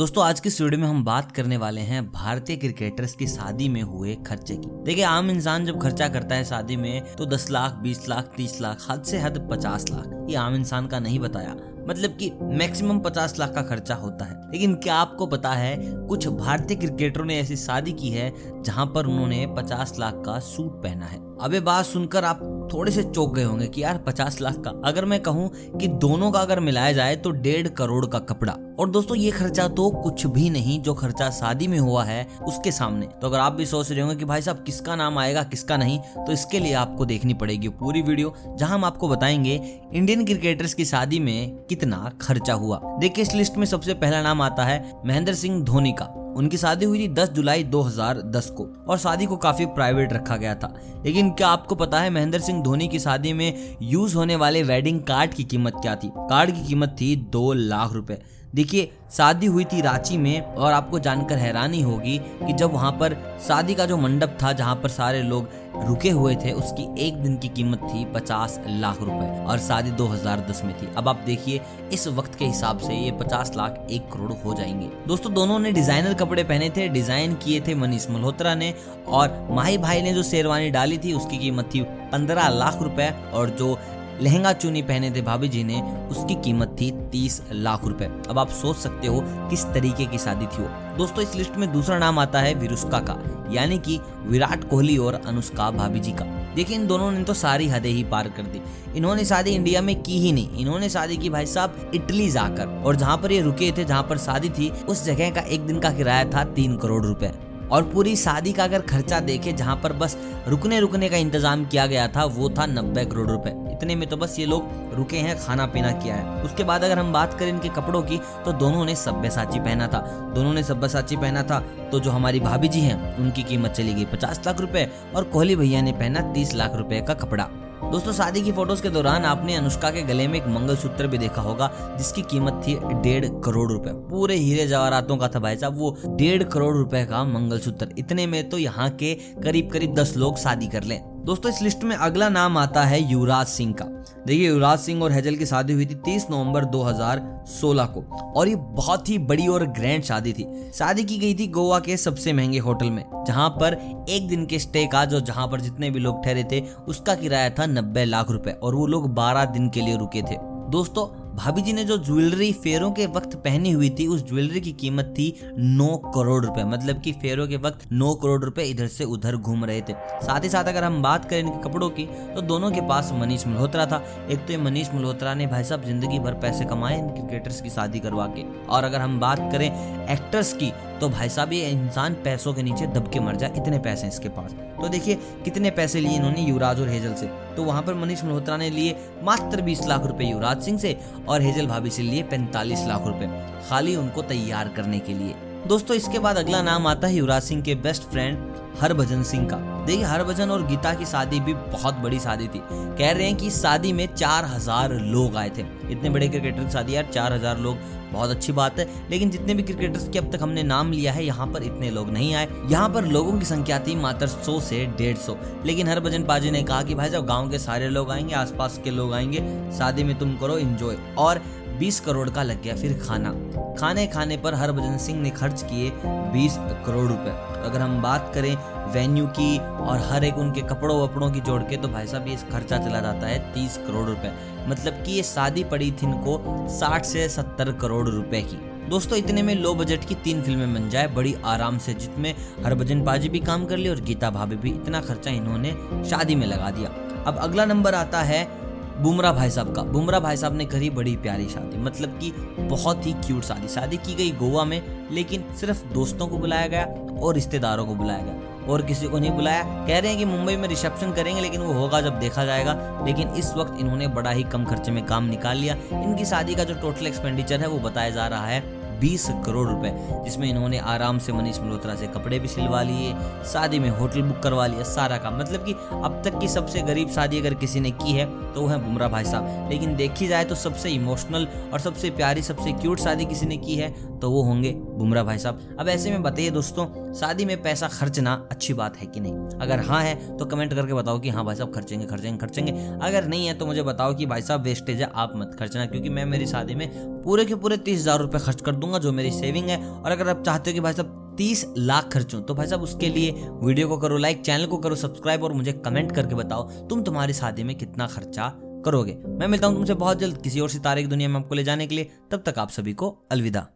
दोस्तों, आज की इस वीडियो में हम बात करने वाले हैं भारतीय क्रिकेटर्स की शादी में हुए खर्चे की। देखिए, आम इंसान जब खर्चा करता है शादी में तो 10 लाख 20 लाख 30 लाख, हद से हद 50 लाख। ये आम इंसान का नहीं बताया। मतलब कि मैक्सिमम 50 लाख का खर्चा होता है। लेकिन क्या आपको पता है, कुछ भारतीय क्रिकेटरों ने ऐसी शादी की है जहाँ पर उन्होंने 50 लाख का सूट पहना है। अब ये बात सुनकर आप थोड़े से चौक गए होंगे कि यार पचास लाख का। अगर मैं कहूँ कि दोनों का अगर मिलाया जाए तो डेढ़ करोड़ का कपड़ा। और दोस्तों, ये खर्चा तो कुछ भी नहीं, जो खर्चा शादी में हुआ है, उसके सामने। तो अगर आप भी सोच रहे होंगे कि भाई साहब, किसका नाम आएगा, किसका नहीं तो इसके लिए आपको देखनी पड़ेगी पूरी वीडियो, जहाँ हम आपको बताएँगे इंडियन क्रिकेटर्स की शादी में कितना खर्चा हुआ। देखिए, इस लिस्ट में सबसे पहला नाम आता है महेंद्र सिंह धोनी का। उनकी शादी हुई थी 10 जुलाई 2010 को, और शादी को काफ़ी प्राइवेट रखा गया था। लेकिन क्या आपको पता है महेंद्र सिंह धोनी की शादी में यूज़ होने वाले वेडिंग कार्ड की कीमत क्या थी? कार्ड की कीमत थी दो लाख रुपए। देखिए, शादी हुई थी रांची में, और आपको जानकर हैरानी होगी कि जब वहाँ पर शादी का जो मंडप था, जहाँ पर सारे लोग रुके हुए थे, उसकी एक दिन की कीमत थी पचास लाख रुपए और शादी 2010 में थी। अब आप देखिए, इस वक्त के हिसाब से ये पचास लाख एक करोड़ हो जाएँगे। दोस्तों, दोनों ने डिज़ाइनर कपड़े पहने थे, डिज़ाइन किए थे मनीष मल्होत्रा ने और माही भाई ने जो शेरवानी डाली थी, उसकी कीमत थी पंद्रह लाख रुपए और जो लहंगा चुनी पहने थे भाभी जी ने, उसकी कीमत थी तीस लाख रुपए। अब आप सोच सकते हो किस तरीके की शादी थी वो। दोस्तों, इस लिस्ट में दूसरा नाम आता है विरुस्का का, यानी कि विराट कोहली और अनुष्का भाभी जी का। देखिए, इन दोनों ने तो सारी हदें ही पार कर दी। इन्होंने शादी इंडिया में की ही नहीं। इन्होंने शादी की भाई साहब इटली जाकर, और जहाँ पर ये रुके थे, जहाँ पर शादी थी, उस जगह का एक दिन का किराया था तीन करोड़ रुपए। और पूरी शादी का अगर खर्चा देखे जहाँ पर बस रुकने रुकने का इंतज़ाम किया गया था, वो था नब्बे करोड़ रुपए। इतने में तो बस ये लोग रुके हैं खाना पीना किया है। उसके बाद अगर हम बात करें इनके कपड़ों की तो दोनों ने सब्यसाची पहना था। दोनों ने सब्यसाची पहना था तो जो हमारी भाभी जी हैं, उनकी कीमत चली गई पचास लाख रुपए और कोहली भैया ने पहना तीस लाख रुपए का कपड़ा। दोस्तों, शादी की फ़ोटोज़ के दौरान आपने अनुष्का के गले में एक मंगलसूत्र भी देखा होगा, जिसकी कीमत थी डेढ़ करोड़ रुपए। पूरे हीरे जवाहरातों का था भाई साहब, वो डेढ़ करोड़ रुपए का मंगलसूत्र। इतने में तो यहाँ के करीब करीब दस लोग शादी कर लें। दोस्तों, इस लिस्ट में अगला नाम आता है युवराज सिंह का। देखिए, युवराज सिंह और हेजल की शादी हुई थी 30 नवंबर 2016 को, और ये बहुत ही बड़ी और ग्रैंड शादी थी। शादी की गई थी गोवा के सबसे महँगे होटल में, जहाँ पर एक दिन के स्टे का जो जहाँ पर जितने भी लोग ठहरे थे, उसका किराया था नब्बे लाख रुपए, और वो लोग बारह दिन के लिए रुके थे। दोस्तों भाभी जी ने जो ज्वेलरी फेरों के वक्त पहनी हुई थी, उस ज्वेलरी की कीमत थी नौ करोड़ रुपए। मतलब कि फेरों के वक्त नौ करोड़ रुपए इधर से उधर घूम रहे थे। साथ ही साथ अगर हम बात करें इनके कपड़ों की तो दोनों के पास मनीष मल्होत्रा था। एक तो ये मनीष मल्होत्रा ने भाई साहब ज़िंदगी भर पैसे कमाए इन क्रिकेटर्स की शादी करवा के। और अगर हम बात करें एक्टर्स की तो भाई साहब, ये इंसान पैसों के नीचे दब के मर जाए, इतने पैसे इसके पास। तो देखिए, कितने पैसे लिए इन्होंने युवराज और हेजल से। तो वहाँ पर मनीष मल्होत्रा ने लिए मात्र बीस लाख रुपए युवराज सिंह से और हेजल भाभी से लिए पैंतालीस लाख रुपए, खाली उनको तैयार करने के लिए। दोस्तों, इसके बाद अगला नाम आता है युवराज सिंह के बेस्ट फ्रेंड हरभजन सिंह का। देखिए, हरभजन और गीता की शादी भी बहुत बड़ी शादी थी। कह रहे हैं कि शादी में चार हज़ार लोग आए थे। इतने बड़े क्रिकेटर की शादी यार चार हज़ार लोग, बहुत अच्छी बात है। लेकिन जितने भी क्रिकेटर्स के अब तक हमने नाम लिया है, यहाँ पर इतने लोग नहीं आए। यहाँ पर लोगों की संख्या थी मात्र सौ से डेढ़ सौ। लेकिन हरभजन पाजी ने कहा कि, भाई जब गाँव के सारे लोग आएँगे, आसपास के लोग आएँगे। शादी में तुम करो इंजॉय और 20 करोड़ का लग गया फिर खाना। खाने खाने पर हरभजन सिंह ने खर्च किए 20 करोड़ रुपए। अगर हम बात करें वेन्यू की और हर एक उनके कपड़ों वपड़ों की जोड़ के तो भाई साहब ये खर्चा चला जाता है 30 करोड़ रुपए। मतलब कि ये शादी पड़ी थी इनको 60 से 70 करोड़ रुपए की। दोस्तों, इतने में लो बजट की तीन फ़िल्में बन जाए, बड़ी आराम से जिसमें हरभजन पाजी भी काम कर लिया और गीता भाभी भी, इतना खर्चा इन्होंने शादी में लगा दिया। अब अगला नंबर आता है बुमराह भाई साहब का। बुमराह भाई साहब ने करी बड़ी प्यारी शादी। मतलब कि बहुत ही क्यूट शादी। शादी की गई गोवा में, लेकिन सिर्फ़ दोस्तों को बुलाया गया और रिश्तेदारों को बुलाया गया। और किसी को नहीं बुलाया। कह रहे हैं कि मुंबई में रिसेप्शन करेंगे, लेकिन वो होगा जब देखा जाएगा। लेकिन इस वक्त इन्होंने बड़ा ही कम खर्चे में काम निकाल लिया। इनकी शादी का जो टोटल एक्सपेंडिचर है, वो बताया जा रहा है बीस करोड़ रुपए, जिसमें इन्होंने आराम से मनीष मल्होत्रा से कपड़े भी सिलवा लिए, शादी में होटल बुक करवा लिया, सारा काम। मतलब कि अब तक की सबसे गरीब शादी अगर किसी ने की है तो वो है बुमराह भाई साहब। लेकिन देखी जाए तो सबसे इमोशनल और सबसे प्यारी, सबसे क्यूट शादी किसी ने की है तो वो होंगे बुमराह भाई साहब। अब ऐसे में बताइए दोस्तों, शादी में पैसा खर्चना अच्छी बात है कि नहीं? अगर हाँ है तो कमेंट करके बताओ कि हाँ भाई साहब, खर्चेंगे खर्चेंगे खर्चेंगे। अगर नहीं है तो मुझे बताओ कि भाई साहब वेस्टेज है, आप मत खर्चना, क्योंकि मैं मेरी शादी में पूरे के पूरे तीस हज़ार रुपए खर्च कर दूँगा, जो मेरी सेविंग है। और अगर आप चाहते हो कि भाई साहब तीस लाख खर्चो तो भाई साहब उसके लिए वीडियो को करो लाइक चैनल को करो सब्सक्राइब और मुझे कमेंट करके बताओ, तुम तुम्हारी शादी में कितना खर्चा करोगे। मैं मिलता हूँ तुमसे बहुत जल्द किसी और सितारे की दुनिया में आपको ले जाने के लिए। तब तक आप सभी को अलविदा।